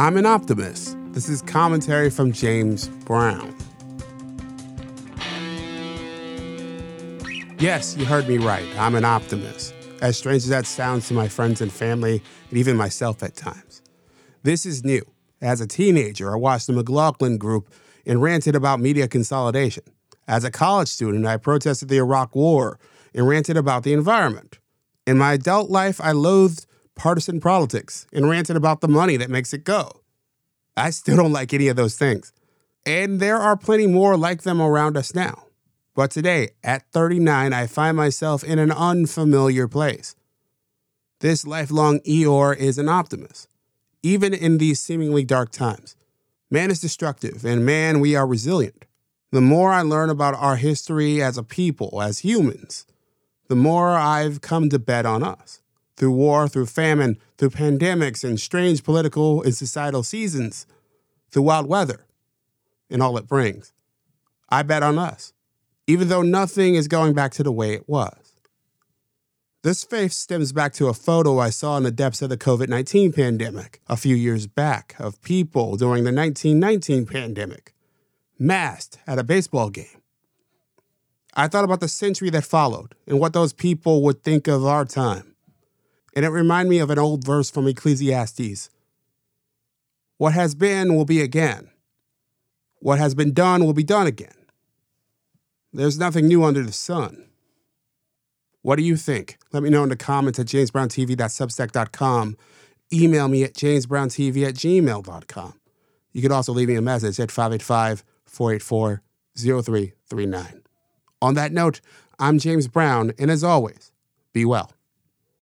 I'm an optimist. This is commentary from James Brown. Yes, you heard me right. I'm an optimist. As strange as that sounds to my friends and family, and even myself at times. This is new. As a teenager, I watched the McLaughlin Group and ranted about media consolidation. As a college student, I protested the Iraq War and ranted about the environment. In my adult life, I loathed partisan politics and ranted about the money that makes it go. I still don't like any of those things. And there are plenty more like them around us now. But today, at 39, I find myself in an unfamiliar place. This lifelong Eeyore is an optimist, even in these seemingly dark times. Man is destructive, and man, we are resilient. The more I learn about our history as a people, as humans, the more I've come to bet on us. Through war, through famine, through pandemics and strange political and societal seasons, through wild weather and all it brings. I bet on us even though nothing is going back to the way it was. This faith stems back to a photo I saw in the depths of the COVID 19 pandemic a few years back of people during the 1919 pandemic, masked at a baseball game. I thought about the century that followed and what those people would think of our time. And it reminded me of an old verse from Ecclesiastes What has been will be again, what has been done will be done again. There's nothing new under the sun. What do you think? Let me know in the comments at jamesbrowntv.substack.com. Email me at jamesbrowntv at gmail.com. You can also leave me a message at 585 484 0339. On that note, I'm James Brown, and as always, be well.